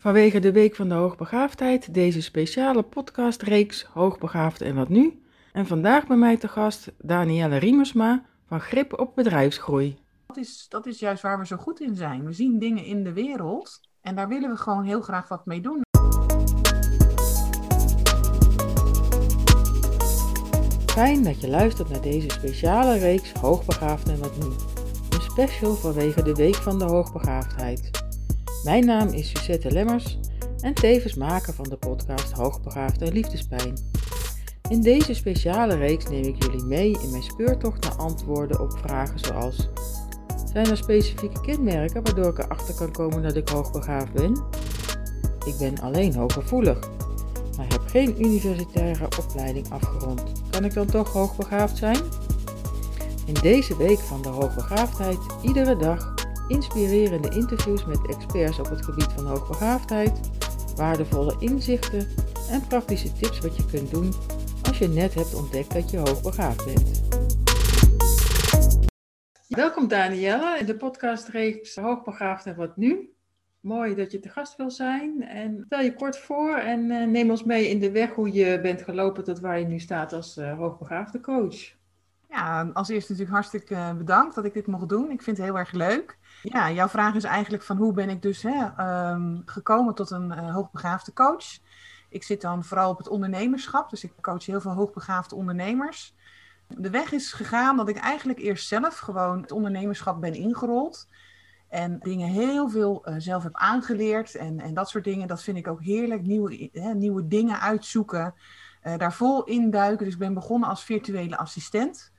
Vanwege de Week van de Hoogbegaafdheid deze speciale podcastreeks Hoogbegaafd en wat nu? En vandaag bij mij te gast Danielle Riemersma van Grip op Bedrijfsgroei. Dat is, dat is juist waar we zo goed in zijn. We zien dingen in de wereld en daar willen we gewoon heel graag wat mee doen. Fijn dat je luistert naar deze speciale reeks Hoogbegaafd en wat nu? Een special vanwege de Week van de Hoogbegaafdheid. Mijn naam is Suzette Lemmers en tevens maker van de podcast Hoogbegaafd en Liefdespijn. In deze speciale reeks neem ik jullie mee in mijn speurtocht naar antwoorden op vragen zoals: Zijn er specifieke kenmerken waardoor ik erachter kan komen dat ik hoogbegaafd ben? Ik ben alleen hooggevoelig, maar heb geen universitaire opleiding afgerond. Kan ik dan toch hoogbegaafd zijn? In deze week van de hoogbegaafdheid iedere dag inspirerende interviews met experts op het gebied van hoogbegaafdheid, waardevolle inzichten en praktische tips wat je kunt doen als je net hebt ontdekt dat je hoogbegaafd bent. Welkom Danielle in de podcastreeks Hoogbegaafd en wat nu? Mooi dat je te gast wil zijn. En stel je kort voor en uh, neem ons mee in de weg hoe je bent gelopen tot waar je nu staat als uh, hoogbegaafde coach. Ja, als eerste natuurlijk hartstikke bedankt dat ik dit mocht doen. Ik vind het heel erg leuk. Ja, jouw vraag is eigenlijk van hoe ben ik dus hè, um, gekomen tot een uh, hoogbegaafde coach. Ik zit dan vooral op het ondernemerschap, dus ik coach heel veel hoogbegaafde ondernemers. De weg is gegaan dat ik eigenlijk eerst zelf gewoon het ondernemerschap ben ingerold. En dingen heel veel uh, zelf heb aangeleerd en, en dat soort dingen. Dat vind ik ook heerlijk. Nieuwe, hè, nieuwe dingen uitzoeken. Uh, daar vol induiken. Dus ik ben begonnen als virtuele assistent.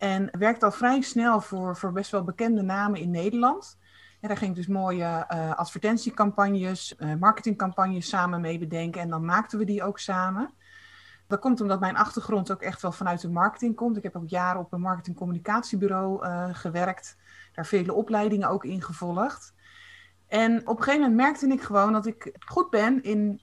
En werkte al vrij snel voor, voor best wel bekende namen in Nederland. En daar ging ik dus mooie uh, advertentiecampagnes, uh, marketingcampagnes samen mee bedenken. En dan maakten we die ook samen. Dat komt omdat mijn achtergrond ook echt wel vanuit de marketing komt. Ik heb ook jaren op een marketingcommunicatiebureau uh, gewerkt. Daar vele opleidingen ook in gevolgd. En op een gegeven moment merkte ik gewoon dat ik goed ben in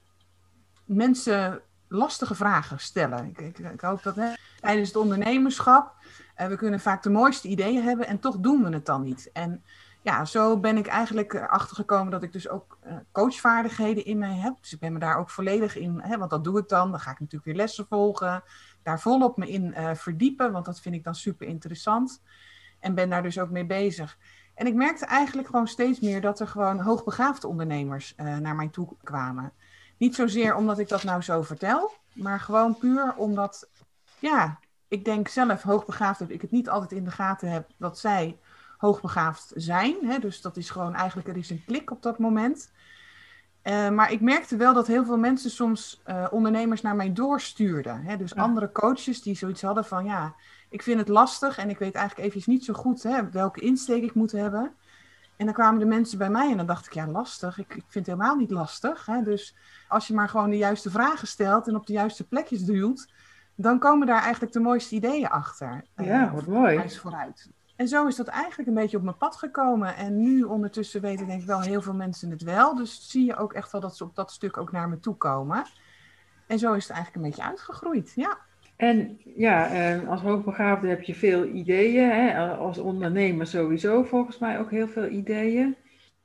mensen lastige vragen stellen. Ik, ik, hoop dat hè, tijdens het ondernemerschap we kunnen vaak de mooiste ideeën hebben en toch doen we het dan niet. En ja, zo ben ik eigenlijk erachter gekomen dat ik dus ook uh, coachvaardigheden in mij heb. Dus ik ben me daar ook volledig in, hè, want dat doe ik dan. Dan ga ik natuurlijk weer lessen volgen, daar volop me in uh, verdiepen, want dat vind ik dan super interessant. En ben daar dus ook mee bezig. En ik merkte eigenlijk gewoon steeds meer dat er gewoon hoogbegaafde ondernemers uh, naar mij toe kwamen. Niet zozeer omdat ik dat nou zo vertel, maar gewoon puur omdat, ja, ik denk zelf hoogbegaafd dat ik het niet altijd in de gaten heb dat zij hoogbegaafd zijn. Hè? Dus dat is gewoon eigenlijk, er is een klik op dat moment. Uh, maar ik merkte wel dat heel veel mensen soms uh, ondernemers naar mij doorstuurden. Hè? Dus ja. andere coaches die zoiets hadden van ja, ik vind het lastig en ik weet eigenlijk even niet zo goed hè, welke insteek ik moet hebben. En dan kwamen de mensen bij mij en dan dacht ik, ja, lastig. Ik, ik vind het helemaal niet lastig. Hè? Dus als je maar gewoon de juiste vragen stelt en op de juiste plekjes duwt, dan komen daar eigenlijk de mooiste ideeën achter. Ja, wat mooi. Vooruit. En zo is dat eigenlijk een beetje op mijn pad gekomen. En nu ondertussen weten denk ik wel heel veel mensen het wel. Dus zie je ook echt wel dat ze op dat stuk ook naar me toe komen. En zo is het eigenlijk een beetje uitgegroeid, ja. En ja, als hoogbegaafde heb je veel ideeën. Hè? Als ondernemer sowieso volgens mij ook heel veel ideeën.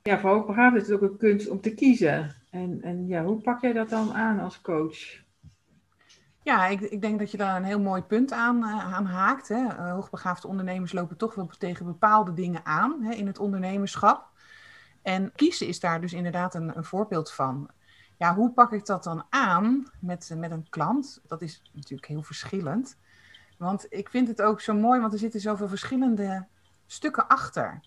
Ja, voor hoogbegaafden is het ook een kunst om te kiezen. En, en ja, hoe pak jij dat dan aan als coach? Ja, ik, ik, denk dat je daar een heel mooi punt aan, uh, aan haakt. Hè. Uh, hoogbegaafde ondernemers lopen toch wel tegen bepaalde dingen aan hè, in het ondernemerschap. En kiezen is daar dus inderdaad een, een, voorbeeld van. Ja, hoe pak ik dat dan aan met, met een klant? Dat is natuurlijk heel verschillend. Want ik vind het ook zo mooi, want er zitten zoveel verschillende stukken achter.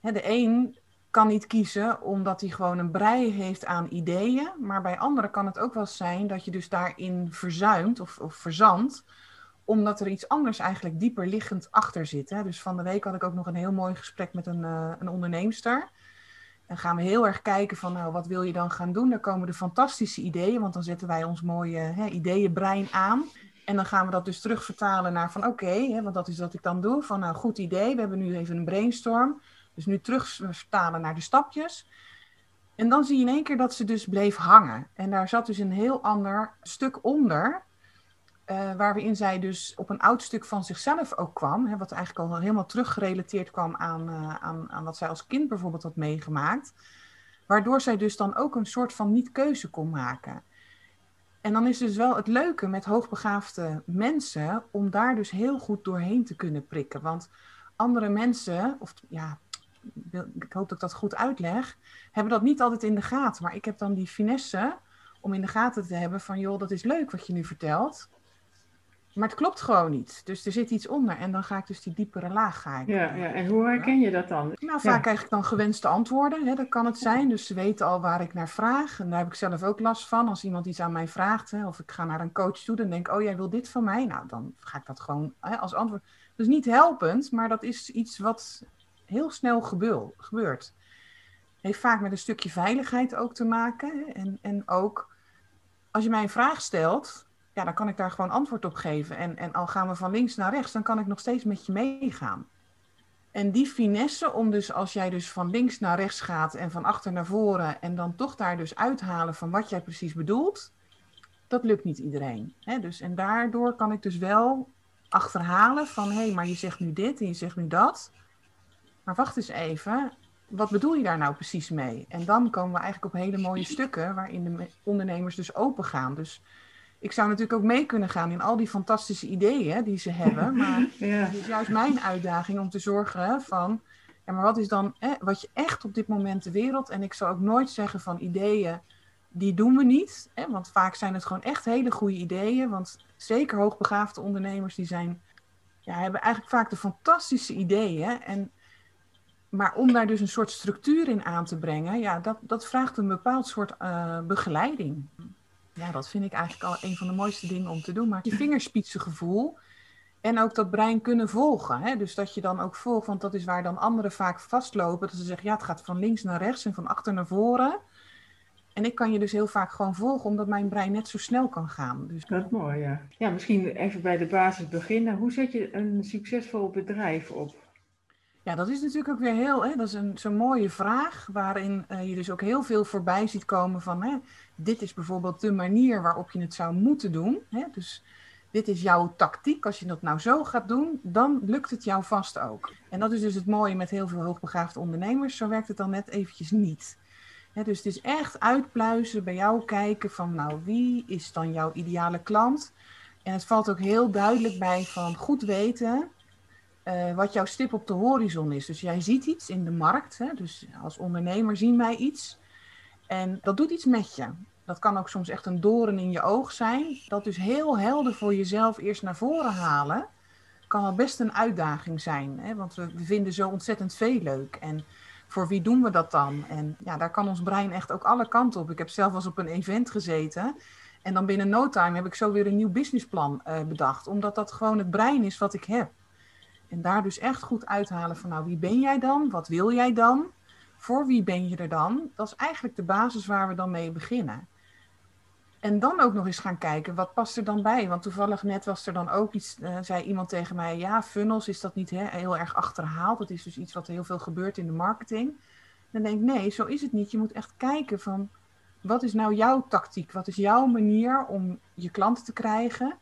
Hè, de een kan niet kiezen omdat hij gewoon een brei heeft aan ideeën. Maar bij anderen kan het ook wel zijn dat je dus daarin verzuimt of, of verzandt. Omdat er iets anders eigenlijk dieper liggend achter zit. Hè. Dus van de week had ik ook nog een heel mooi gesprek met een, uh, een onderneemster. Dan gaan we heel erg kijken van nou, wat wil je dan gaan doen? Dan komen de fantastische ideeën, want dan zetten wij ons mooie hè, ideeënbrein aan. En dan gaan we dat dus terugvertalen naar van oké, okay, want dat is wat ik dan doe. Van nou, goed idee, we hebben nu even een brainstorm. Dus nu terug vertalen naar de stapjes. En dan zie je in één keer dat ze dus bleef hangen. En daar zat dus een heel ander stuk onder. Uh, waarin zij dus op een oud stuk van zichzelf ook kwam. Hè, wat eigenlijk al helemaal teruggerelateerd kwam aan, uh, aan, aan wat zij als kind bijvoorbeeld had meegemaakt. Waardoor zij dus dan ook een soort van niet-keuze kon maken. En dan is dus wel het leuke met hoogbegaafde mensen om daar dus heel goed doorheen te kunnen prikken. Want andere mensen, of ja, ik hoop dat ik dat goed uitleg, hebben dat niet altijd in de gaten. Maar ik heb dan die finesse om in de gaten te hebben van, joh, dat is leuk wat je nu vertelt. Maar het klopt gewoon niet. Dus er zit iets onder. En dan ga ik dus die diepere laag ga ik. Ja, ja. en hoe herken je dat dan? Nou, vaak krijg ik dan gewenste antwoorden. Hè, dat kan het zijn. Dus ze weten al waar ik naar vraag. En daar heb ik zelf ook last van. Als iemand iets aan mij vraagt, hè, of ik ga naar een coach toe, dan denk ik, oh, jij wil dit van mij? Nou, dan ga ik dat gewoon hè, als antwoord. Dus niet helpend, maar dat is iets wat heel snel gebeurt. Heeft vaak met een stukje veiligheid ook te maken. En, en ook als je mij een vraag stelt, ja, dan kan ik daar gewoon antwoord op geven. En, en al gaan we van links naar rechts, dan kan ik nog steeds met je meegaan. En die finesse om dus als jij dus van links naar rechts gaat en van achter naar voren en dan toch daar dus uithalen van wat jij precies bedoelt, dat lukt niet iedereen. Hè? Dus, en daardoor kan ik dus wel achterhalen van hé, hey, maar je zegt nu dit en je zegt nu dat. Maar wacht eens even, wat bedoel je daar nou precies mee? En dan komen we eigenlijk op hele mooie stukken waarin de ondernemers dus open gaan. Dus ik zou natuurlijk ook mee kunnen gaan in al die fantastische ideeën die ze hebben. Maar ja. het is juist mijn uitdaging om te zorgen van. Ja, maar wat is dan wat je echt op dit moment de wereld. En ik zou ook nooit zeggen van ideeën, die doen we niet. Hè, want vaak zijn het gewoon echt hele goede ideeën. Want zeker hoogbegaafde ondernemers, die zijn, ja, hebben eigenlijk vaak de fantastische ideeën. En, maar om daar dus een soort structuur in aan te brengen, ja, dat, dat vraagt een bepaald soort uh, begeleiding ja, dat vind ik eigenlijk al een van de mooiste dingen om te doen. Maar je vingerspitsengevoel en ook dat brein kunnen volgen. Hè? Dus dat je dan ook volgt, want dat is waar dan anderen vaak vastlopen. Dat ze zeggen, ja, het gaat van links naar rechts en van achter naar voren. En ik kan je dus heel vaak gewoon volgen, omdat mijn brein net zo snel kan gaan. Dus... Dat is mooi, ja. Ja, misschien even bij de basis beginnen. Hoe zet je een succesvol bedrijf op? Ja, dat is natuurlijk ook weer heel, hè, dat is een zo'n mooie vraag, waarin uh, je dus ook heel veel voorbij ziet komen van, hè, dit is bijvoorbeeld de manier waarop je het zou moeten doen. Hè, dus dit is jouw tactiek. Als je dat nou zo gaat doen, dan lukt het jou vast ook. En dat is dus het mooie met heel veel hoogbegaafde ondernemers. Zo werkt het dan net eventjes niet. dus het is echt uitpluizen, bij jou kijken van, nou, wie is dan jouw ideale klant? En het valt ook heel duidelijk bij van goed weten uh, wat jouw stip op de horizon is. Dus jij ziet iets in de markt. Hè? Dus als ondernemer zien wij iets. En dat doet iets met je. Dat kan ook soms echt een doren in je oog zijn. Dat dus heel helder voor jezelf eerst naar voren halen, kan wel best een uitdaging zijn. Hè? Want we, vinden zo ontzettend veel leuk. En voor wie doen we dat dan? En ja, daar kan ons brein echt ook alle kanten op. Ik heb zelf eens op een event gezeten. En dan binnen no time heb ik zo weer een nieuw businessplan uh, bedacht. Omdat dat gewoon het brein is wat ik heb. En daar dus echt goed uithalen van, nou, wie ben jij dan? Wat wil jij dan? Voor wie ben je er dan? Dat is eigenlijk de basis waar we dan mee beginnen. En dan ook nog eens gaan kijken, wat past er dan bij? Want toevallig net was er dan ook iets, uh, zei iemand tegen mij, ja, funnels, is dat niet hè, heel erg achterhaald? Dat is dus iets wat heel veel gebeurt in de marketing. Dan denk ik, nee, zo is het niet. Je moet echt kijken van, wat is nou jouw tactiek? Wat is jouw manier om je klanten te krijgen?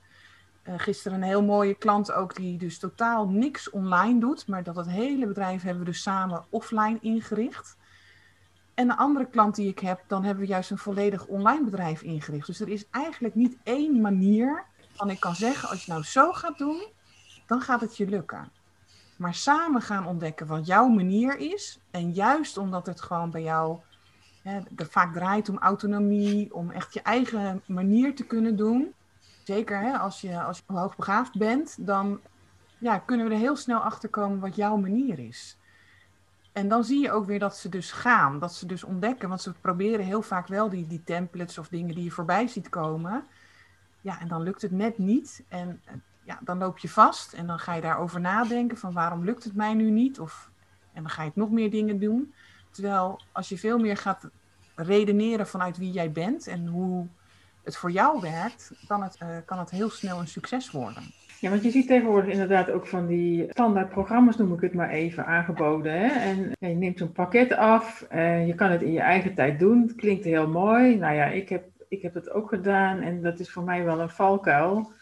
Uh, gisteren een heel mooie klant ook die dus totaal niks online doet, maar dat het hele bedrijf hebben we dus samen offline ingericht. En een andere klant die ik heb, dan hebben we juist een volledig online bedrijf ingericht. Dus er is eigenlijk niet één manier van ik kan zeggen, als je nou zo gaat doen, dan gaat het je lukken. Maar samen gaan ontdekken wat jouw manier is. En juist omdat het gewoon bij jou hè, vaak draait om autonomie, om echt je eigen manier te kunnen doen zeker hè, als, je, als je hoogbegaafd bent, dan ja, kunnen we er heel snel achter komen wat jouw manier is. En dan zie je ook weer dat ze dus gaan, dat ze dus ontdekken, want ze proberen heel vaak wel die, die templates of dingen die je voorbij ziet komen. Ja, en dan lukt het net niet. En ja, dan loop je vast en dan ga je daarover nadenken van waarom lukt het mij nu niet? Of, en dan ga je nog meer dingen doen. Terwijl als je veel meer gaat redeneren vanuit wie jij bent en hoe, het voor jou werkt, kan het, uh, kan het heel snel een succes worden. Ja, want je ziet tegenwoordig inderdaad ook van die standaard programma's, noem ik het maar even, aangeboden. Hè? En je neemt zo'n pakket af en je kan het in je eigen tijd doen. Het klinkt heel mooi. Nou ja, ik heb, ik heb het ook gedaan en dat is voor mij wel een valkuil.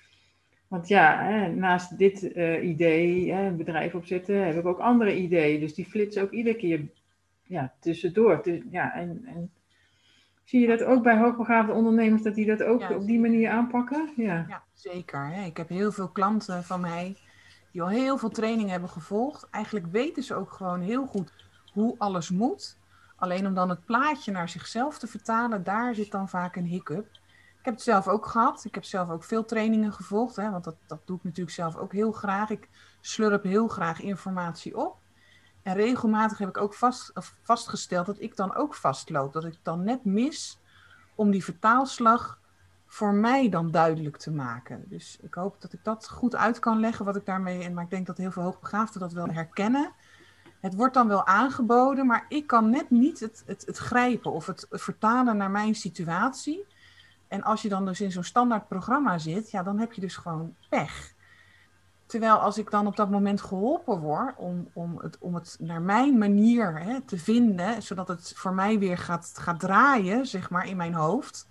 Want ja, hè, naast dit uh, idee, hè, een bedrijf opzetten, heb ik ook andere ideeën. Dus die flitsen ook iedere keer ja, tussendoor. Ja, en, en zie je dat ook bij hoogbegaafde ondernemers, dat die dat ook op die manier aanpakken? Ja, ja zeker. Hè. Ik heb heel veel klanten van mij die al heel veel training hebben gevolgd. Eigenlijk weten ze ook gewoon heel goed hoe alles moet. Alleen om dan het plaatje naar zichzelf te vertalen, daar zit dan vaak een hiccup. Ik heb het zelf ook gehad. Ik heb zelf ook veel trainingen gevolgd, hè, want dat, dat doe ik natuurlijk zelf ook heel graag. Ik slurp heel graag informatie op. En regelmatig heb ik ook vast, vastgesteld dat ik dan ook vastloop. Dat ik dan net mis om die vertaalslag voor mij dan duidelijk te maken. Dus ik hoop dat ik dat goed uit kan leggen wat ik daarmee. En maar ik denk dat heel veel hoogbegaafden dat wel herkennen. Het wordt dan wel aangeboden, maar ik kan net niet het, het, het grijpen of het vertalen naar mijn situatie. En als je dan dus in zo'n standaard programma zit, ja, dan heb je dus gewoon pech. Terwijl als ik dan op dat moment geholpen word om, om, het, om het naar mijn manier hè, te vinden, zodat het voor mij weer gaat, gaat draaien, zeg maar, in mijn hoofd,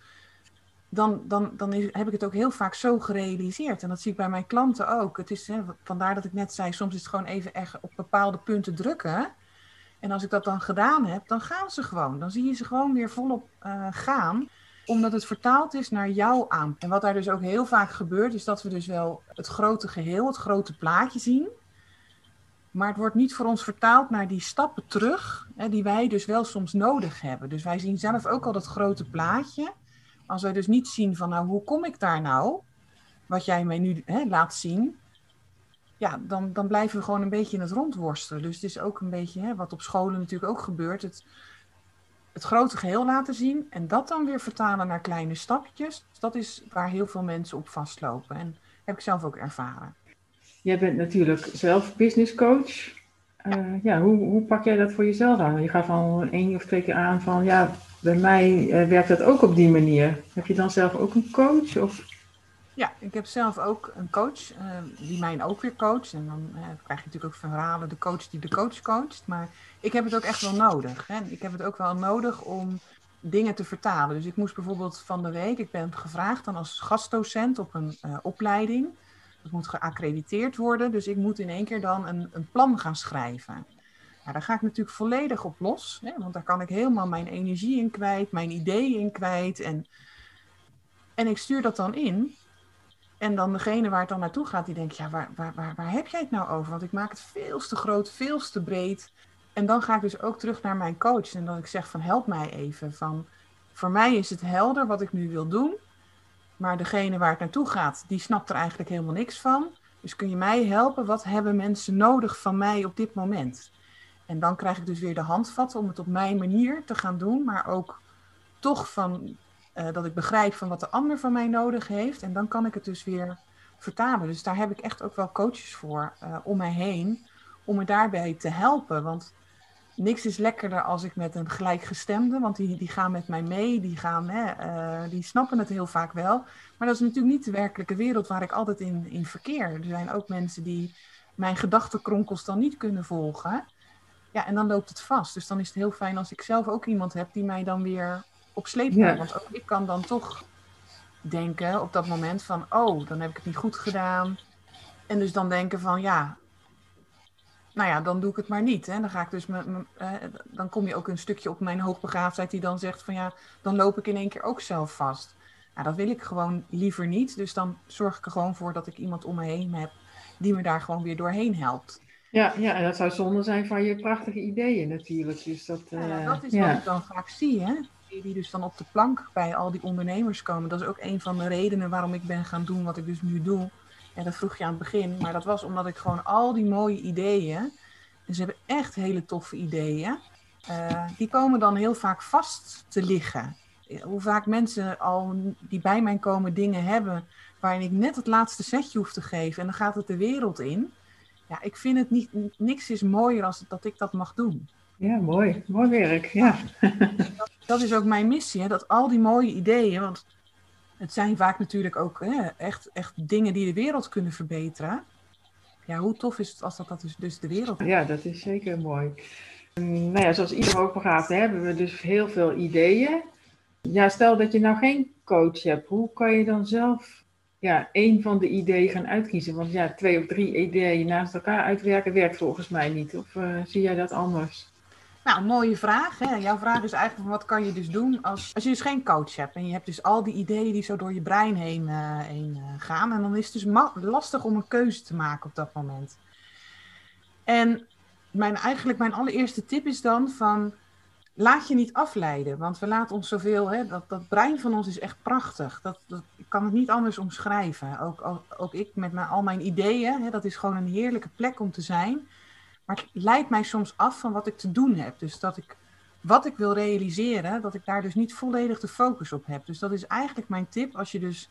dan, dan, dan is, heb ik het ook heel vaak zo gerealiseerd. En dat zie ik bij mijn klanten ook. Het is, hè, vandaar dat ik net zei, soms is het gewoon even echt op bepaalde punten drukken. En als ik dat dan gedaan heb, dan gaan ze gewoon. Dan zie je ze gewoon weer volop uh, gaan omdat het vertaald is naar jouw aan. En wat daar dus ook heel vaak gebeurt, is dat we dus wel het grote geheel, het grote plaatje zien. Maar het wordt niet voor ons vertaald naar die stappen terug, hè, die wij dus wel soms nodig hebben. Dus wij zien zelf ook al dat grote plaatje. Als wij dus niet zien van, nou, hoe kom ik daar nou? Wat jij mij nu hè, laat zien. Ja, dan, dan blijven we gewoon een beetje in het rondworstelen. Dus het is ook een beetje hè, wat op scholen natuurlijk ook gebeurt. Het, het grote geheel laten zien en dat dan weer vertalen naar kleine stapjes. Dat is waar heel veel mensen op vastlopen. En heb ik zelf ook ervaren. Jij bent natuurlijk zelf business coach. Uh, ja, hoe, hoe pak jij dat voor jezelf aan? Je gaf al één of twee keer aan van ja, bij mij eh, werkt dat ook op die manier. Heb je dan zelf ook een coach? Of? Ja, ik heb zelf ook een coach uh, die mij ook weer coacht. En dan krijg je natuurlijk ook verhalen, de coach die de coach coacht. Maar ik heb het ook echt wel nodig. Hè? Ik heb het ook wel nodig om dingen te vertalen. Dus ik moest bijvoorbeeld van de week, ik ben gevraagd dan als gastdocent op een uh, opleiding. Dat moet geaccrediteerd worden, dus ik moet in één keer dan een, een plan gaan schrijven. Ja, daar ga ik natuurlijk volledig op los, hè? want daar kan ik helemaal mijn energie in kwijt, mijn ideeën in kwijt. En, en ik stuur dat dan in. En dan degene waar het dan naartoe gaat, die denkt, ja, waar, waar, waar, waar heb jij het nou over? Want ik maak het veel te groot, veel te breed. En dan ga ik dus ook terug naar mijn coach en dan ik zeg van help mij even. Van, voor mij is het helder wat ik nu wil doen, maar degene waar het naartoe gaat, die snapt er eigenlijk helemaal niks van. Dus kun je mij helpen? Wat hebben mensen nodig van mij op dit moment? En dan krijg ik dus weer de handvatten om het op mijn manier te gaan doen, maar ook toch van uh, dat ik begrijp van wat de ander van mij nodig heeft. En dan kan ik het dus weer vertalen. Dus daar heb ik echt ook wel coaches voor uh, om mij heen, om me daarbij te helpen. Want niks is lekkerder als ik met een gelijkgestemde, want die, die gaan met mij mee, die, gaan, hè, uh, die snappen het heel vaak wel. Maar dat is natuurlijk niet de werkelijke wereld waar ik altijd in, in verkeer. Er zijn ook mensen die mijn gedachtenkronkels dan niet kunnen volgen. Ja, en dan loopt het vast. Dus dan is het heel fijn als ik zelf ook iemand heb die mij dan weer op sleep ja. Want ook ik kan dan toch denken op dat moment van, oh, dan heb ik het niet goed gedaan. En dus dan denken van, ja, nou ja, dan doe ik het maar niet. Hè. Dan, ga ik dus me, me, eh, dan kom je ook een stukje op mijn hoogbegaafdheid die dan zegt van ja, dan loop ik in één keer ook zelf vast. Nou, dat wil ik gewoon liever niet. Dus dan zorg ik er gewoon voor dat ik iemand om me heen heb die me daar gewoon weer doorheen helpt. Ja, ja en dat zou zonde zijn van je prachtige ideeën natuurlijk. Dus dat, uh, ja, dat is ja. wat ik dan vaak zie, hè. Die dus dan op de plank bij al die ondernemers komen. Dat is ook een van de redenen waarom ik ben gaan doen wat ik dus nu doe ja, dat vroeg je aan het begin, maar dat was omdat ik gewoon al die mooie ideeën, en ze hebben echt hele toffe ideeën, uh, die komen dan heel vaak vast te liggen. Hoe vaak mensen al die bij mij komen dingen hebben waarin ik net het laatste setje hoef te geven en dan gaat het de wereld in. Ja, ik vind het niet, niks is mooier als dat ik dat mag doen. Ja, mooi. Mooi werk, ja. Dat, dat is ook mijn missie, hè? dat al die mooie ideeën, want het zijn vaak natuurlijk ook hè, echt, echt dingen die de wereld kunnen verbeteren. Ja, hoe tof is het als dat, dat dus, de wereld Ja, dat is zeker mooi. Um, nou ja, zoals ieder ook begaafd hebben we dus heel veel ideeën. Ja, stel dat je nou geen coach hebt, hoe kan je dan zelf ja, één van de ideeën gaan uitkiezen? Want ja, twee of drie ideeën naast elkaar uitwerken werkt volgens mij niet. Of uh, zie jij dat anders? Nou, mooie vraag. Hè? Jouw vraag is eigenlijk wat kan je dus doen als, als je dus geen coach hebt en je hebt dus al die ideeën die zo door je brein heen, uh, heen uh, gaan. En dan is het dus lastig om een keuze te maken op dat moment. En mijn, eigenlijk mijn allereerste tip is dan van laat je niet afleiden. Want we laten ons zoveel, hè, dat, dat brein van ons is echt prachtig. Dat, dat, ik kan het niet anders omschrijven. Ook, ook, ook ik met mijn, al mijn ideeën, hè, dat is gewoon een heerlijke plek om te zijn. Maar het leidt mij soms af van wat ik te doen heb. Dus dat ik wat ik wil realiseren, dat ik daar dus niet volledig de focus op heb. Dus dat is eigenlijk mijn tip. Als je dus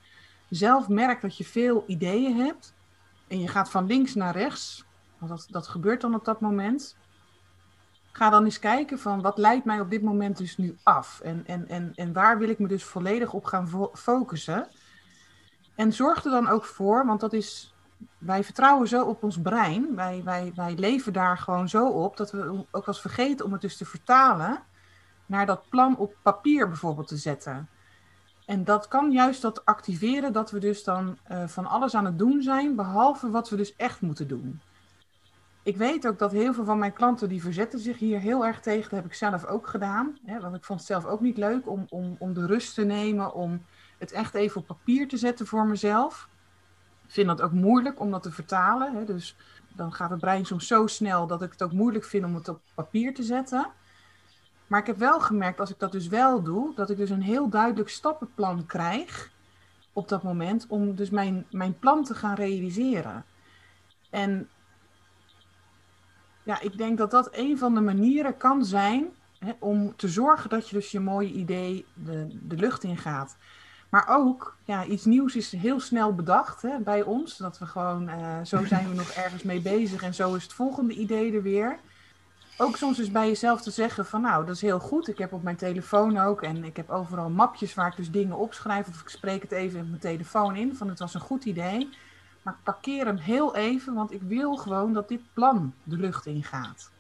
zelf merkt dat je veel ideeën hebt en je gaat van links naar rechts, want dat, dat gebeurt dan op dat moment. Ga dan eens kijken van wat leidt mij op dit moment dus nu af? En, en, en, en waar wil ik me dus volledig op gaan focussen? En zorg er dan ook voor, want dat is wij vertrouwen zo op ons brein. Wij, wij, wij leven daar gewoon zo op dat we ook als vergeten om het dus te vertalen naar dat plan op papier bijvoorbeeld te zetten. En dat kan juist dat activeren dat we dus dan uh, van alles aan het doen zijn, behalve wat we dus echt moeten doen. Ik weet ook dat heel veel van mijn klanten die verzetten zich hier heel erg tegen. Dat heb ik zelf ook gedaan. Hè, want ik vond het zelf ook niet leuk om, om, om de rust te nemen, om het echt even op papier te zetten voor mezelf vind dat ook moeilijk om dat te vertalen. Hè? Dus dan gaat het brein soms zo snel dat ik het ook moeilijk vind om het op papier te zetten. Maar ik heb wel gemerkt, als ik dat dus wel doe, dat ik dus een heel duidelijk stappenplan krijg op dat moment om dus mijn, mijn plan te gaan realiseren. En ja, ik denk dat dat een van de manieren kan zijn hè, om te zorgen dat je dus je mooie idee de, de lucht in gaat. Maar ook, ja, iets nieuws is heel snel bedacht hè, bij ons. Dat we gewoon, uh, zo zijn we nog ergens mee bezig en zo is het volgende idee er weer. Ook soms is bij jezelf te zeggen van nou, dat is heel goed. Ik heb op mijn telefoon ook en ik heb overal mapjes waar ik dus dingen opschrijf. Of ik spreek het even in mijn telefoon in van het was een goed idee. Maar ik parkeer hem heel even, want ik wil gewoon dat dit plan de lucht ingaat.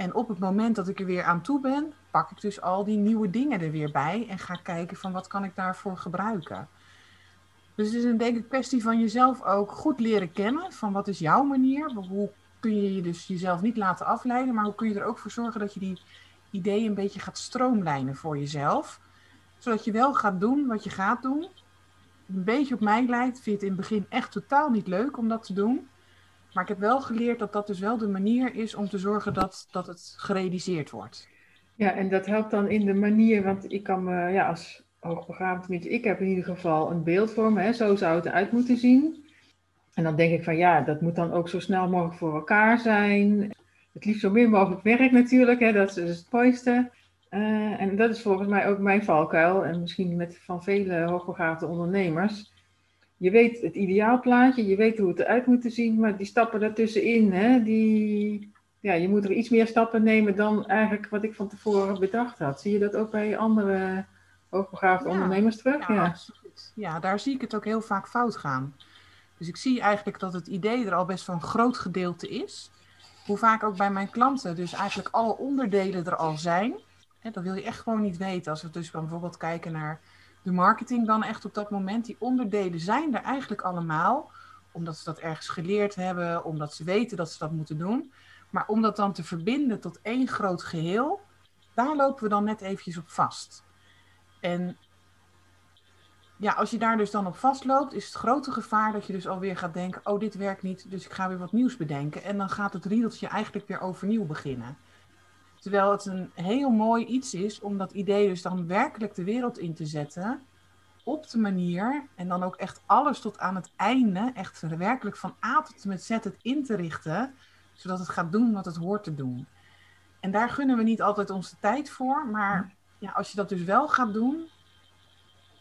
En op het moment dat ik er weer aan toe ben, pak ik dus al die nieuwe dingen er weer bij en ga kijken van wat kan ik daarvoor gebruiken. Dus het is een denk ik kwestie van jezelf ook goed leren kennen van wat is jouw manier, hoe kun je je dus jezelf niet laten afleiden, maar hoe kun je er ook voor zorgen dat je die ideeën een beetje gaat stroomlijnen voor jezelf, zodat je wel gaat doen wat je gaat doen. Een beetje op mij lijkt, vind je het in het begin echt totaal niet leuk om dat te doen. Maar ik heb wel geleerd dat dat dus wel de manier is om te zorgen dat, dat het gerealiseerd wordt. Ja, en dat helpt dan in de manier, want ik kan me, ja, als hoogbegaafd, tenminste, ik heb in ieder geval een beeld voor me, hè, zo zou het eruit moeten zien. En dan denk ik van ja, dat moet dan ook zo snel mogelijk voor elkaar zijn. Het liefst zo min mogelijk werk natuurlijk, hè, dat is het mooiste. Uh, en dat is volgens mij ook mijn valkuil, en misschien met van vele hoogbegaafde ondernemers je weet het ideaalplaatje, je weet hoe het eruit moet zien, maar die stappen daartussenin, hè, die, ja, je moet er iets meer stappen nemen dan eigenlijk wat ik van tevoren bedacht had. Zie je dat ook bij andere hoogbegaafde ondernemers terug? Ja, ja. ja, daar zie ik het ook heel vaak fout gaan. Dus ik zie eigenlijk dat het idee er al best wel een groot gedeelte is. Hoe vaak ook bij mijn klanten dus eigenlijk alle onderdelen er al zijn. En dat wil je echt gewoon niet weten. Als we dus bijvoorbeeld kijken naar de marketing dan echt op dat moment. Die onderdelen zijn er eigenlijk allemaal, omdat ze dat ergens geleerd hebben, omdat ze weten dat ze dat moeten doen. Maar om dat dan te verbinden tot één groot geheel, daar lopen we dan net eventjes op vast. En ja, als je daar dus dan op vastloopt, is het grote gevaar dat je dus alweer gaat denken: oh, dit werkt niet, dus ik ga weer wat nieuws bedenken. En dan gaat het riedeltje eigenlijk weer overnieuw beginnen. Terwijl het een heel mooi iets is om dat idee dus dan werkelijk de wereld in te zetten. Op de manier, en dan ook echt alles tot aan het einde, echt werkelijk van A tot Z het in te richten, zodat het gaat doen wat het hoort te doen. En daar gunnen we niet altijd onze tijd voor, maar ja, als je dat dus wel gaat doen,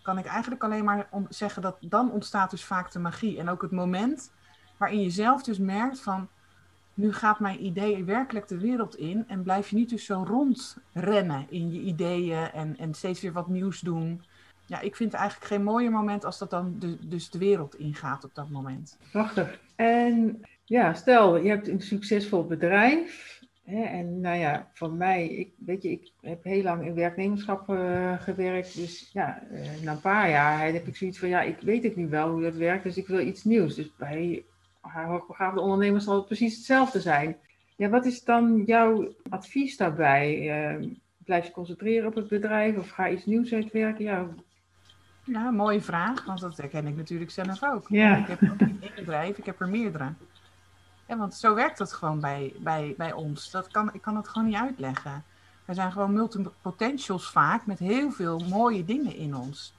kan ik eigenlijk alleen maar zeggen dat dan ontstaat dus vaak de magie. En ook het moment waarin je zelf dus merkt van, nu gaat mijn idee werkelijk de wereld in en blijf je niet dus zo rondrennen in je ideeën en, en steeds weer wat nieuws doen. Ja, ik vind eigenlijk geen mooier moment als dat dan de, dus de wereld ingaat op dat moment. Prachtig. En ja, stel, je hebt een succesvol bedrijf. Hè, en nou ja, voor mij, ik, weet je, ik heb heel lang in werknemerschap uh, gewerkt. Dus ja, uh, na een paar jaar heb ik zoiets van, ja, ik weet het nu wel hoe dat werkt, dus ik wil iets nieuws. Dus bij haar hoogbegaafde ondernemers zal het precies hetzelfde zijn. Ja, wat is dan jouw advies daarbij? Uh, blijf je concentreren op het bedrijf of ga iets nieuws uitwerken? Ja. ja, mooie vraag, want dat herken ik natuurlijk zelf ook. Ja. Ik heb ook niet één bedrijf, ik heb er meerdere. Ja, want zo werkt het gewoon bij, bij, bij ons. Dat kan, ik kan het gewoon niet uitleggen. We zijn gewoon multipotentials vaak met heel veel mooie dingen in ons.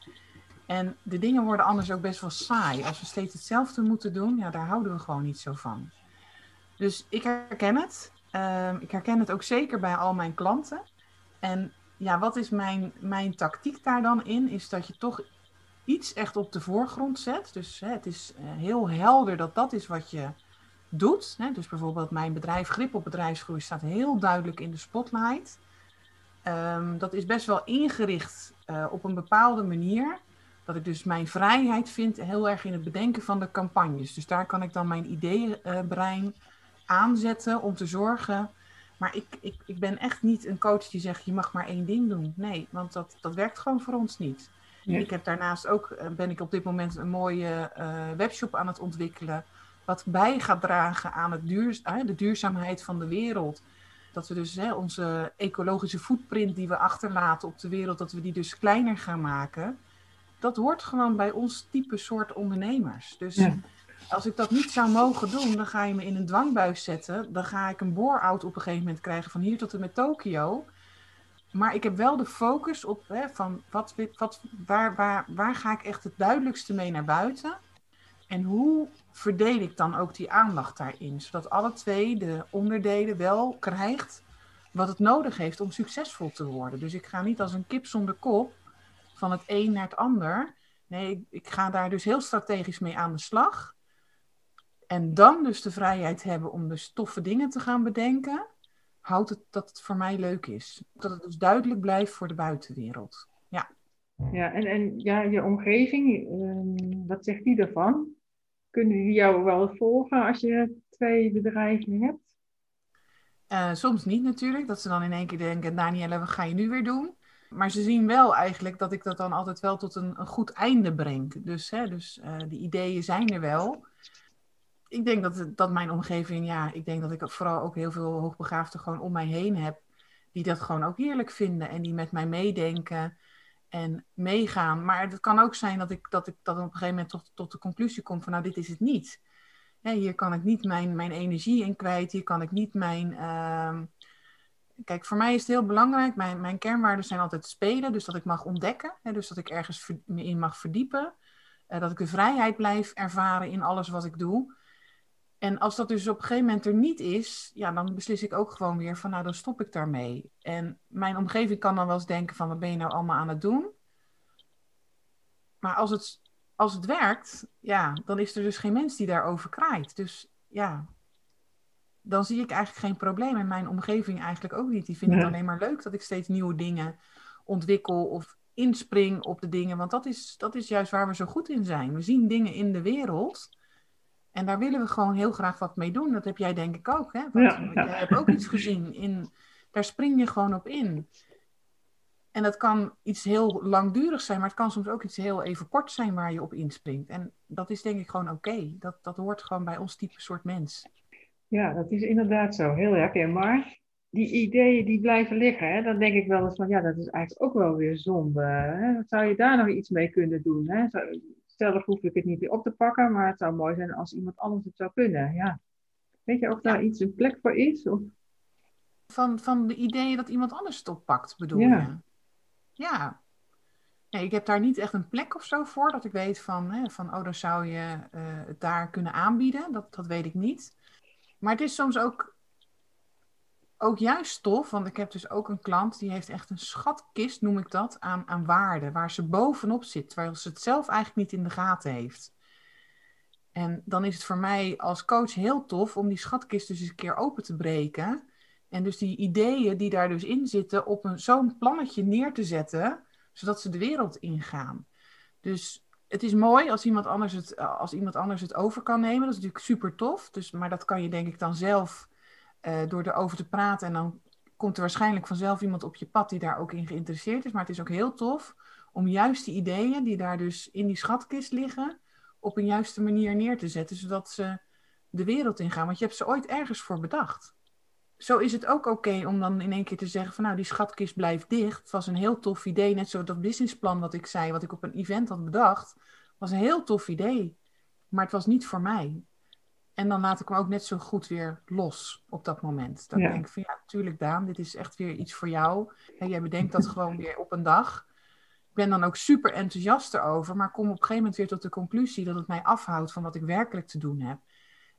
En de dingen worden anders ook best wel saai. Als we steeds hetzelfde moeten doen, ja, daar houden we gewoon niet zo van. Dus ik herken het. Ehm, ik herken het ook zeker bij al mijn klanten. En ja, wat is mijn, mijn tactiek daar dan in? Is dat je toch iets echt op de voorgrond zet. Dus hè, het is eh, heel helder dat dat is wat je doet. Hè? Dus bijvoorbeeld mijn bedrijf Grip op Bedrijfsgroei staat heel duidelijk in de spotlight. Ehm, dat is best wel ingericht uh, op een bepaalde manier. Dat ik dus mijn vrijheid vind heel erg in het bedenken van de campagnes. Dus daar kan ik dan mijn ideeënbrein aanzetten om te zorgen. Maar ik, ik, ik ben echt niet een coach die zegt je mag maar één ding doen. Nee, want dat, dat werkt gewoon voor ons niet. Ik heb daarnaast ook, eh, ben ik op dit moment een mooie uh, webshop aan het ontwikkelen. Wat bij gaat dragen aan het duur, uh, de duurzaamheid van de wereld. Dat we dus hè, onze ecologische footprint die we achterlaten op de wereld, dat we die dus kleiner gaan maken. Dat hoort gewoon bij ons type soort ondernemers. Dus als ik dat niet zou mogen doen, dan ga je me in een dwangbuis zetten. Dan ga ik een bore-out op een gegeven moment krijgen van hier tot en met Tokio. Maar ik heb wel de focus op hè, van wat, wat, waar, waar, waar ga ik echt het duidelijkste mee naar buiten. En hoe verdeel ik dan ook die aandacht daarin? Zodat alle twee de onderdelen wel krijgt wat het nodig heeft om succesvol te worden. Dus ik ga niet als een kip zonder kop van het een naar het ander. Nee, ik, ik ga daar dus heel strategisch mee aan de slag. En dan dus de vrijheid hebben om dus toffe dingen te gaan bedenken, houdt het dat het voor mij leuk is. Dat het dus duidelijk blijft voor de buitenwereld. Ja. Ja, en, en ja, je omgeving, ehm, wat zegt die ervan? Kunnen die jou wel volgen als je twee bedrijven hebt? Uh, soms niet natuurlijk, dat ze dan in één keer denken, Danielle, wat ga je nu weer doen? Maar ze zien wel eigenlijk dat ik dat dan altijd wel tot een, een goed einde breng. Dus, hè, dus uh, die ideeën zijn er wel ik denk dat, dat mijn omgeving, ja, ik denk dat ik vooral ook heel veel hoogbegaafden gewoon om mij heen heb. Die dat gewoon ook heerlijk vinden en die met mij meedenken en meegaan. Maar het kan ook zijn dat ik, dat ik dat op een gegeven moment tot, tot de conclusie kom van, nou, dit is het niet. hier kan ik niet mijn, mijn energie in kwijt. Hier kan ik niet mijn. Uh... Kijk, voor mij is het heel belangrijk. Mijn, mijn kernwaarden zijn altijd spelen. Dus dat ik mag ontdekken. Hè, dus dat ik ergens me in mag verdiepen. Uh, dat ik de vrijheid blijf ervaren in alles wat ik doe. En als dat dus op een gegeven moment er niet is, ja, dan beslis ik ook gewoon weer van, nou, dan stop ik daarmee. En mijn omgeving kan dan wel eens denken van, wat ben je nou allemaal aan het doen? Maar als het, als het werkt, ja, dan is er dus geen mens die daarover kraait. Dus ja, dan zie ik eigenlijk geen probleem. En mijn omgeving eigenlijk ook niet. Die vindt het alleen maar leuk dat ik steeds nieuwe dingen ontwikkel of inspring op de dingen. Want dat is, dat is juist waar we zo goed in zijn. We zien dingen in de wereld en daar willen we gewoon heel graag wat mee doen. Dat heb jij denk ik ook. Hè? Want ja, Jij hebt ook iets gezien. In, daar spring je gewoon op in. En dat kan iets heel langdurig zijn, maar het kan soms ook iets heel even kort zijn waar je op inspringt. En dat is denk ik gewoon oké. Dat, dat hoort gewoon bij ons type soort mens. Ja, dat is inderdaad zo. Heel herkenbaar. Die ideeën die blijven liggen, hè, dan denk ik wel eens van ja, dat is eigenlijk ook wel weer zonde. Hè? Zou je daar nog iets mee kunnen doen? Hè? zelf hoef ik het niet weer op te pakken, maar het zou mooi zijn als iemand anders het zou kunnen. Ja. Weet je of daar iets een plek voor is? Of? Van, van de ideeën dat iemand anders het oppakt, bedoel ja. je? Ja. Nee, ik heb daar niet echt een plek of zo voor, dat ik weet van, hè, van oh, dan zou je uh, het daar kunnen aanbieden. Dat, dat weet ik niet. Maar het is soms ook ook juist tof, want ik heb dus ook een klant die heeft echt een schatkist, noem ik dat, aan, aan waarde, waar ze bovenop zit, terwijl ze het zelf eigenlijk niet in de gaten heeft. En dan is het voor mij als coach heel tof om die schatkist dus eens een keer open te breken. En dus die ideeën die daar dus in zitten, op zo'n plannetje neer te zetten, zodat ze de wereld ingaan. Dus het is mooi als iemand anders het, als iemand anders het over kan nemen. Dat is natuurlijk super tof. Dus, maar dat kan je denk ik dan zelf uh, door erover te praten. En dan komt er waarschijnlijk vanzelf iemand op je pad die daar ook in geïnteresseerd is. Maar het is ook heel tof om juist die ideeën die daar dus in die schatkist liggen, op een juiste manier neer te zetten, zodat ze de wereld ingaan. Want je hebt ze ooit ergens voor bedacht. Zo is het ook oké om dan in één keer te zeggen van nou die schatkist blijft dicht. Het was een heel tof idee, net zo dat businessplan wat ik zei, wat ik op een event had bedacht, was een heel tof idee. Maar het was niet voor mij. En dan laat ik hem ook net zo goed weer los op dat moment. Dan denk ik van ja, natuurlijk Daan, dit is echt weer iets voor jou. En jij bedenkt dat gewoon weer op een dag. Ik ben dan ook super enthousiast erover, maar kom op een gegeven moment weer tot de conclusie dat het mij afhoudt van wat ik werkelijk te doen heb.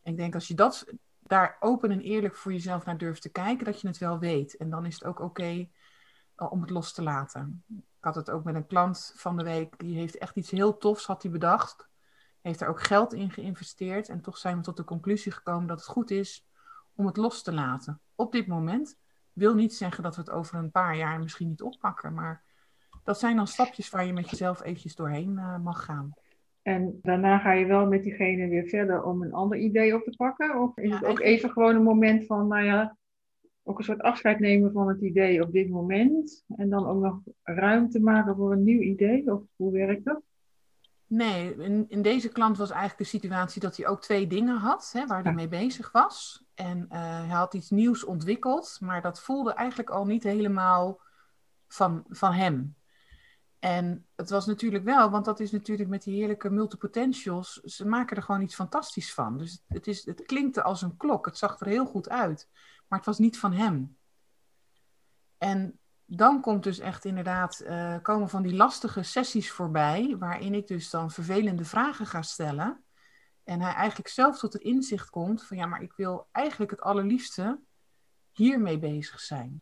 En ik denk als je dat daar open en eerlijk voor jezelf naar durft te kijken, dat je het wel weet. En dan is het ook oké eh, om het los te laten. Ik had het ook met een klant van de week, die heeft echt iets heel tofs had hij bedacht. Heeft er ook geld in geïnvesteerd. En toch zijn we tot de conclusie gekomen dat het goed is om het los te laten. Op dit moment wil niet zeggen dat we het over een paar jaar misschien niet oppakken. Maar dat zijn dan stapjes waar je met jezelf eventjes doorheen uh, mag gaan. En daarna ga je wel met diegene weer verder om een ander idee op te pakken? Of is het ook even gewoon een moment van, nou ja, ook een soort afscheid nemen van het idee op dit moment? En dan ook nog ruimte maken voor een nieuw idee? Of hoe werkt dat? Nee, in, in deze klant was eigenlijk de situatie dat hij ook twee dingen had hè, waar hij mee bezig was. En uh, hij had iets nieuws ontwikkeld, maar dat voelde eigenlijk al niet helemaal van, van hem. En het was natuurlijk wel, want dat is natuurlijk met die heerlijke multipotentials, ze maken er gewoon iets fantastisch van. Dus het, is, het klinkte als een klok, het zag er heel goed uit, maar het was niet van hem. En dan komt dus echt inderdaad, uh, komen van die lastige sessies voorbij, waarin ik dus dan vervelende vragen ga stellen. En hij eigenlijk zelf tot het inzicht komt van ja, maar ik wil eigenlijk het allerliefste hiermee bezig zijn.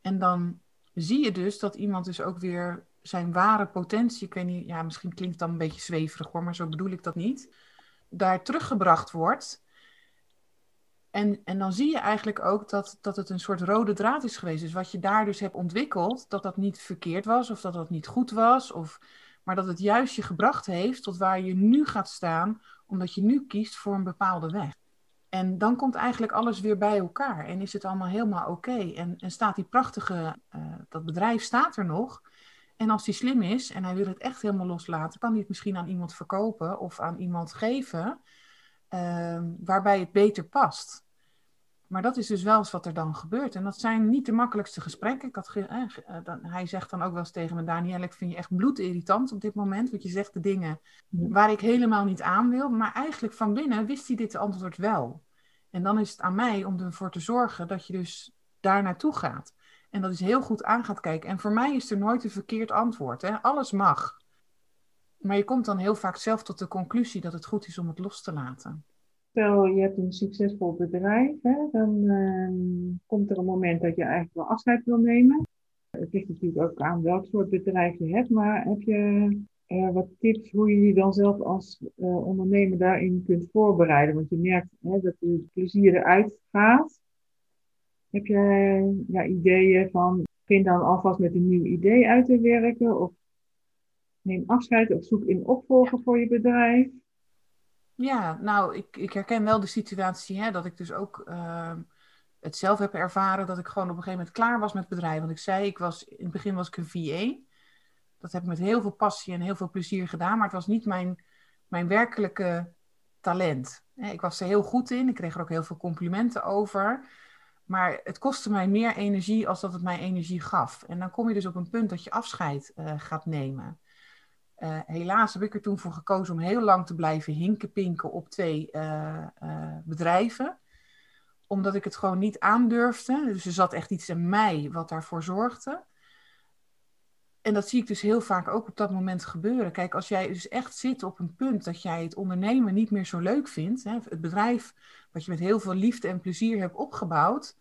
En dan zie je dus dat iemand dus ook weer zijn ware potentie, ik weet niet, ja, misschien klinkt het dan een beetje zweverig hoor, maar zo bedoel ik dat niet, daar teruggebracht wordt. En, en dan zie je eigenlijk ook dat, dat het een soort rode draad is geweest. Dus wat je daar dus hebt ontwikkeld, dat dat niet verkeerd was of dat dat niet goed was. Of, maar dat het juist je gebracht heeft tot waar je nu gaat staan, omdat je nu kiest voor een bepaalde weg. En dan komt eigenlijk alles weer bij elkaar en is het allemaal helemaal oké. En, en staat die prachtige, uh, dat bedrijf staat er nog. En als die slim is en hij wil het echt helemaal loslaten, kan hij het misschien aan iemand verkopen of aan iemand geven uh, waarbij het beter past. Maar dat is dus wel eens wat er dan gebeurt. En dat zijn niet de makkelijkste gesprekken. Ik had eh, dan, hij zegt dan ook wel eens tegen me, Daniel, ik vind je echt bloedirritant op dit moment. Want je zegt de dingen waar ik helemaal niet aan wil. Maar eigenlijk van binnen wist hij dit antwoord wel. En dan is het aan mij om ervoor te zorgen dat je dus daar naartoe gaat. En dat is heel goed aan gaat kijken. En voor mij is er nooit een verkeerd antwoord. Hè? Alles mag. Maar je komt dan heel vaak zelf tot de conclusie dat het goed is om het los te laten. Stel, je hebt een succesvol bedrijf, hè, dan uh, komt er een moment dat je eigenlijk wel afscheid wil nemen. Het ligt natuurlijk ook aan welk soort bedrijf je hebt, maar heb je uh, wat tips hoe je je dan zelf als uh, ondernemer daarin kunt voorbereiden? Want je merkt hè, dat het plezier eruit gaat. Heb je ja, ideeën van, begin dan alvast met een nieuw idee uit te werken? Of neem afscheid of zoek in opvolger voor je bedrijf? Ja, nou, ik, ik herken wel de situatie hè, dat ik dus ook uh, het zelf heb ervaren dat ik gewoon op een gegeven moment klaar was met het bedrijf. Want ik zei, ik was, in het begin was ik een VA. Dat heb ik met heel veel passie en heel veel plezier gedaan, maar het was niet mijn, mijn werkelijke talent. Ik was er heel goed in, ik kreeg er ook heel veel complimenten over. Maar het kostte mij meer energie als dat het mij energie gaf. En dan kom je dus op een punt dat je afscheid uh, gaat nemen. Uh, helaas heb ik er toen voor gekozen om heel lang te blijven hinkenpinken op twee uh, bedrijven. Omdat ik het gewoon niet aandurfde. Dus er zat echt iets in mij wat daarvoor zorgde. En dat zie ik dus heel vaak ook op dat moment gebeuren. Kijk, als jij dus echt zit op een punt dat jij het ondernemen niet meer zo leuk vindt, hè, het bedrijf wat je met heel veel liefde en plezier hebt opgebouwd,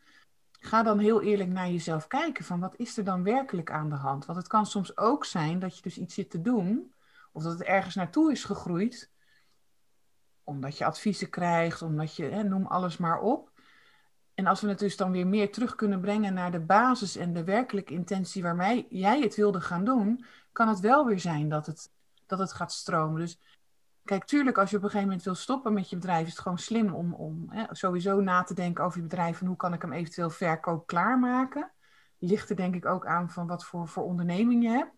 ga dan heel eerlijk naar jezelf kijken van wat is er dan werkelijk aan de hand? Want het kan soms ook zijn dat je dus iets zit te doen of dat het ergens naartoe is gegroeid omdat je adviezen krijgt, omdat je, hè, noem alles maar op. En als we het dus dan weer meer terug kunnen brengen naar de basis en de werkelijke intentie waarmee jij het wilde gaan doen, kan het wel weer zijn dat het, dat het gaat stromen. Dus Kijk, tuurlijk, als je op een gegeven moment wil stoppen met je bedrijf, is het gewoon slim om, om hè, sowieso na te denken over je bedrijf en hoe kan ik hem eventueel verkoop klaarmaken. Ligt er denk ik ook aan van wat voor, voor onderneming je hebt.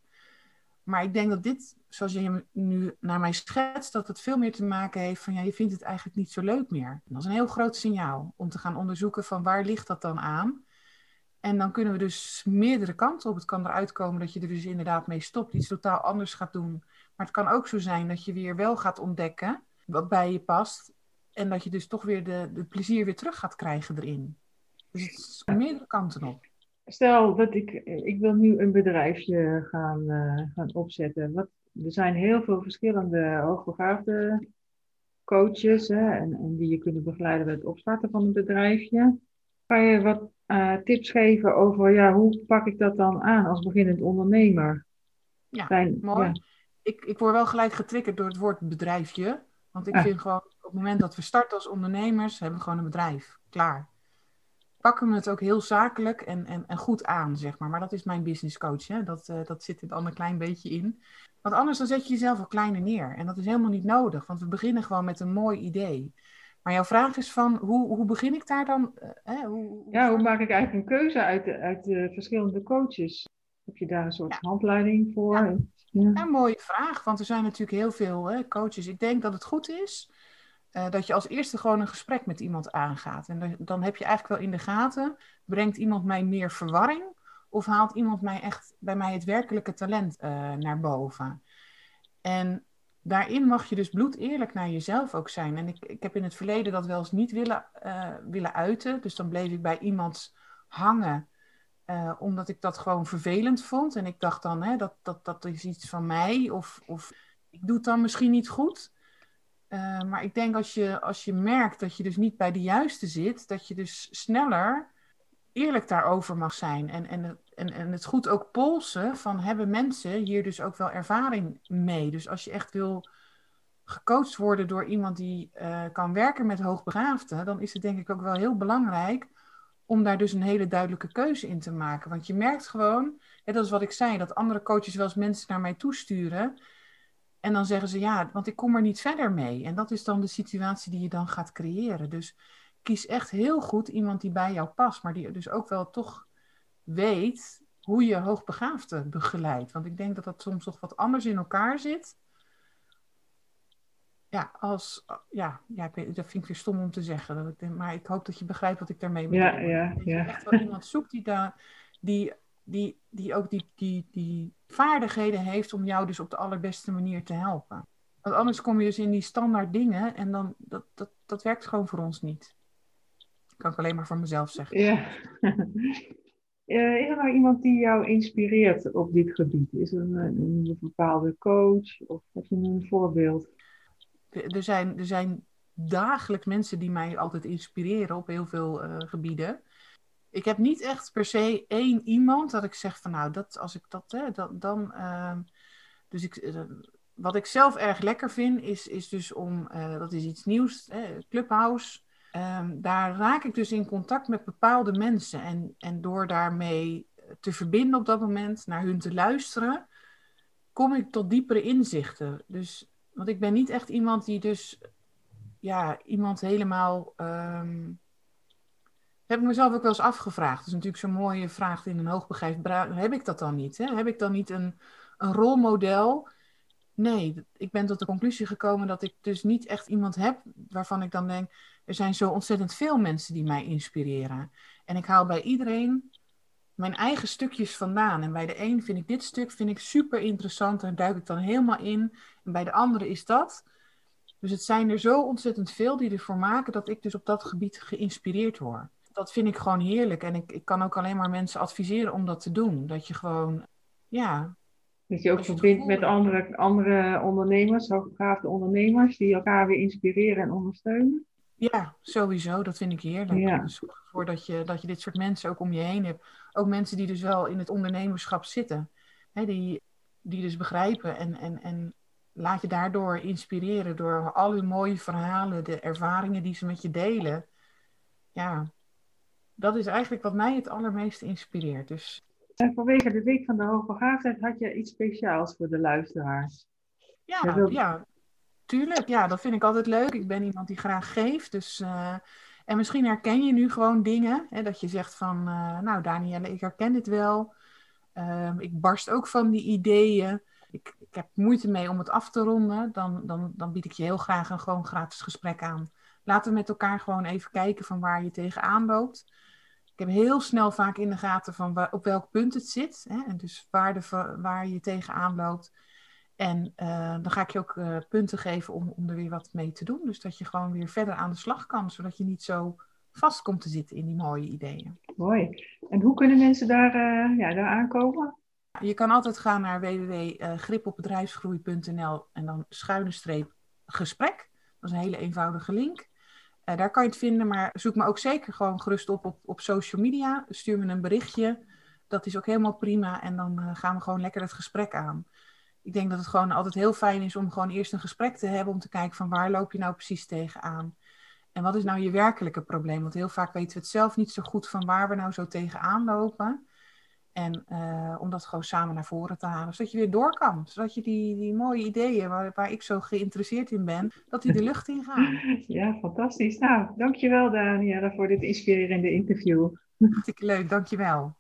Maar ik denk dat dit, zoals je nu naar mij schetst, dat het veel meer te maken heeft van ja, je vindt het eigenlijk niet zo leuk meer. Dat is een heel groot signaal om te gaan onderzoeken van waar ligt dat dan aan. En dan kunnen we dus meerdere kanten op. Het kan eruit komen dat je er dus inderdaad mee stopt, iets totaal anders gaat doen. Maar het kan ook zo zijn dat je weer wel gaat ontdekken wat bij je past. En dat je dus toch weer de, de plezier weer terug gaat krijgen erin. Dus het is meerdere kanten op. Stel dat ik, ik wil nu een bedrijfje gaan, uh, gaan opzetten. Wat, er zijn heel veel verschillende hoogbegaafde coaches hè, en, en, die je kunnen begeleiden bij het opstarten van een bedrijfje. Kan je wat uh, tips geven over ja, hoe pak ik dat dan aan als beginnend ondernemer? Ja, zijn, mooi. Ja. Ik, ik word wel gelijk getriggerd door het woord bedrijfje. Want ik ah. vind gewoon, op het moment dat we starten als ondernemers, hebben we gewoon een bedrijf. Klaar pakken we het ook heel zakelijk en, en, en goed aan, zeg maar. Maar dat is mijn business coach, hè? Dat, uh, dat zit er dan een klein beetje in. Want anders dan zet je jezelf al kleiner neer. En dat is helemaal niet nodig, want we beginnen gewoon met een mooi idee. Maar jouw vraag is van, hoe, hoe begin ik daar dan? Uh, hè? Hoe, hoe ja, hoe maak ik eigenlijk een keuze uit de, uit de verschillende coaches? Heb je daar een soort handleiding voor? Ja. Ja. ja. mooie vraag, want er zijn natuurlijk heel veel hè, coaches. Ik denk dat het goed is uh, dat je als eerste gewoon een gesprek met iemand aangaat. En dan, heb je eigenlijk wel in de gaten, brengt iemand mij meer verwarring of haalt iemand mij echt bij mij het werkelijke talent uh, naar boven? En daarin mag je dus bloed eerlijk naar jezelf ook zijn. En ik, ik heb in het verleden dat wel eens niet willen, uh, willen uiten. Dus dan bleef ik bij iemand hangen. Omdat ik dat gewoon vervelend vond. En ik dacht dan, hè, dat, dat, dat is iets van mij. Of, of ik doe het dan misschien niet goed. Uh, maar ik denk als je, als je merkt dat je dus niet bij de juiste zit, dat je dus sneller eerlijk daarover mag zijn. En, en, en, en het goed ook polsen van hebben mensen hier dus ook wel ervaring mee. Dus als je echt wil gecoacht worden door iemand die uh, kan werken met hoogbegaafden, dan is het denk ik ook wel heel belangrijk om daar dus een hele duidelijke keuze in te maken. Want je merkt gewoon, ja, dat is wat ik zei, dat andere coaches wel eens mensen naar mij toesturen. En dan zeggen ze ja, want ik kom er niet verder mee. En dat is dan de situatie die je dan gaat creëren. Dus kies echt heel goed iemand die bij jou past, maar die dus ook wel toch weet hoe je hoogbegaafde begeleidt. Want ik denk dat dat soms toch wat anders in elkaar zit. Ja, als, ja, ja ik weet, dat vind ik weer stom om te zeggen. Dat ik maar ik hoop dat je begrijpt wat ik daarmee bedoel. Ja, ja, dat je echt wel iemand zoekt die, daar, die, die, die ook die, die, die vaardigheden heeft om jou dus op de allerbeste manier te helpen. Want anders kom je dus in die standaard dingen en dan, dat, dat, dat werkt gewoon voor ons niet. Dat kan ik alleen maar voor mezelf zeggen. Ja. Uh, is er nou iemand die jou inspireert op dit gebied? Is er een, een bepaalde coach of heb je een voorbeeld? Er zijn, er zijn dagelijks mensen die mij altijd inspireren op heel veel uh, gebieden ik heb niet echt per se één iemand dat ik zeg van nou, dat, als ik dat, hè, dat dan. Uh, dus ik, uh, wat ik zelf erg lekker vind, is, is dus om, uh, dat is iets nieuws, hè, Clubhouse. Um, daar raak ik dus in contact met bepaalde mensen. En, en door daarmee te verbinden op dat moment, naar hun te luisteren, kom ik tot diepere inzichten. Dus, want ik ben niet echt iemand die dus, ja, iemand helemaal. Um, heb ik mezelf ook wel eens afgevraagd. Dat is natuurlijk zo'n mooie vraag in een hoogbegaafd Heb ik dat dan niet? Hè? Heb ik dan niet een, een rolmodel? Nee, ik ben tot de conclusie gekomen dat ik dus niet echt iemand heb waarvan ik dan denk, er zijn zo ontzettend veel mensen die mij inspireren. En ik haal bij iedereen mijn eigen stukjes vandaan. En bij de een vind ik dit stuk vind ik super interessant, daar duik ik dan helemaal in. En bij de andere is dat. Dus het zijn er zo ontzettend veel die ervoor maken dat ik dus op dat gebied geïnspireerd word dat vind ik gewoon heerlijk. En ik, ik kan ook alleen maar mensen adviseren om dat te doen. Dat je gewoon, ja. Dat je ook verbindt met andere, andere ondernemers, hoogbegaafde ondernemers, die elkaar weer inspireren en ondersteunen. Ja, sowieso. Dat vind ik heerlijk. Ja. Zorg ervoor dat je, dat je dit soort mensen ook om je heen hebt. Ook mensen die dus wel in het ondernemerschap zitten. Hè, die, die dus begrijpen en, en, en laat je daardoor inspireren door al hun mooie verhalen, de ervaringen die ze met je delen. Ja, dat is eigenlijk wat mij het allermeeste inspireert. Dus... En vanwege de Week van de Hoogbegaafdheid had je iets speciaals voor de luisteraars. Ja, ja, tuurlijk. Ja, dat vind ik altijd leuk. Ik ben iemand die graag geeft. Dus, uh, en misschien herken je nu gewoon dingen. Hè, dat je zegt van, uh, nou Danielle, ik herken dit wel. Uh, ik barst ook van die ideeën. Ik ik heb moeite mee om het af te ronden, dan, dan, dan bied ik je heel graag een gewoon gratis gesprek aan. Laten we met elkaar gewoon even kijken van waar je tegenaan loopt. Ik heb heel snel vaak in de gaten van waar, op welk punt het zit. Hè? En dus waar, de, waar je tegenaan loopt. En uh, dan ga ik je ook uh, punten geven om, om er weer wat mee te doen. Dus dat je gewoon weer verder aan de slag kan, zodat je niet zo vast komt te zitten in die mooie ideeën. Mooi. En hoe kunnen mensen daar, uh, ja, daar aankomen? Je kan altijd gaan naar www.gripopbedrijfsgroei.nl en dan schuine streep gesprek. Dat is een hele eenvoudige link. Uh, daar kan je het vinden, maar zoek me ook zeker gewoon gerust op op, social media. Stuur me een berichtje. Dat is ook helemaal prima. En dan uh, gaan we gewoon lekker het gesprek aan. Ik denk dat het gewoon altijd heel fijn is om gewoon eerst een gesprek te hebben. Om te kijken van waar loop je nou precies tegenaan. En wat is nou je werkelijke probleem? Want heel vaak weten we het zelf niet zo goed van waar we nou zo tegenaan lopen. En uh, om dat gewoon samen naar voren te halen, zodat je weer door kan. Zodat je die, die mooie ideeën waar, waar ik zo geïnteresseerd in ben, dat die de lucht in gaan. Ja, fantastisch. Nou, dankjewel Daniela voor dit inspirerende interview. Hartstikke leuk, dankjewel.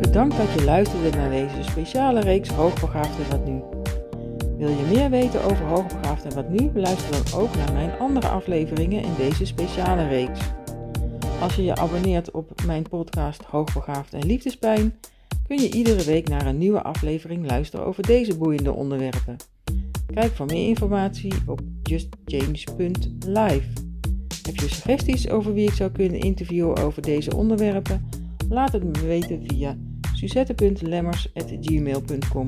Bedankt dat je luisterde naar deze speciale reeks Hoogbegaafd en Wat Nu. Wil je meer weten over Hoogbegaafd en Wat Nu? Luister dan ook naar mijn andere afleveringen in deze speciale reeks. Als je je abonneert op mijn podcast Hoogbegaafd en Liefdespijn, kun je iedere week naar een nieuwe aflevering luisteren over deze boeiende onderwerpen. Kijk voor meer informatie op justjames.live. Heb je suggesties over wie ik zou kunnen interviewen over deze onderwerpen? Laat het me weten via suzette.lemmers.gmail.com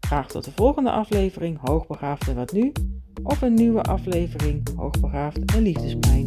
Graag tot de volgende aflevering Hoogbegaafd en wat nu? Of een nieuwe aflevering Hoogbegaafd en Liefdespijn.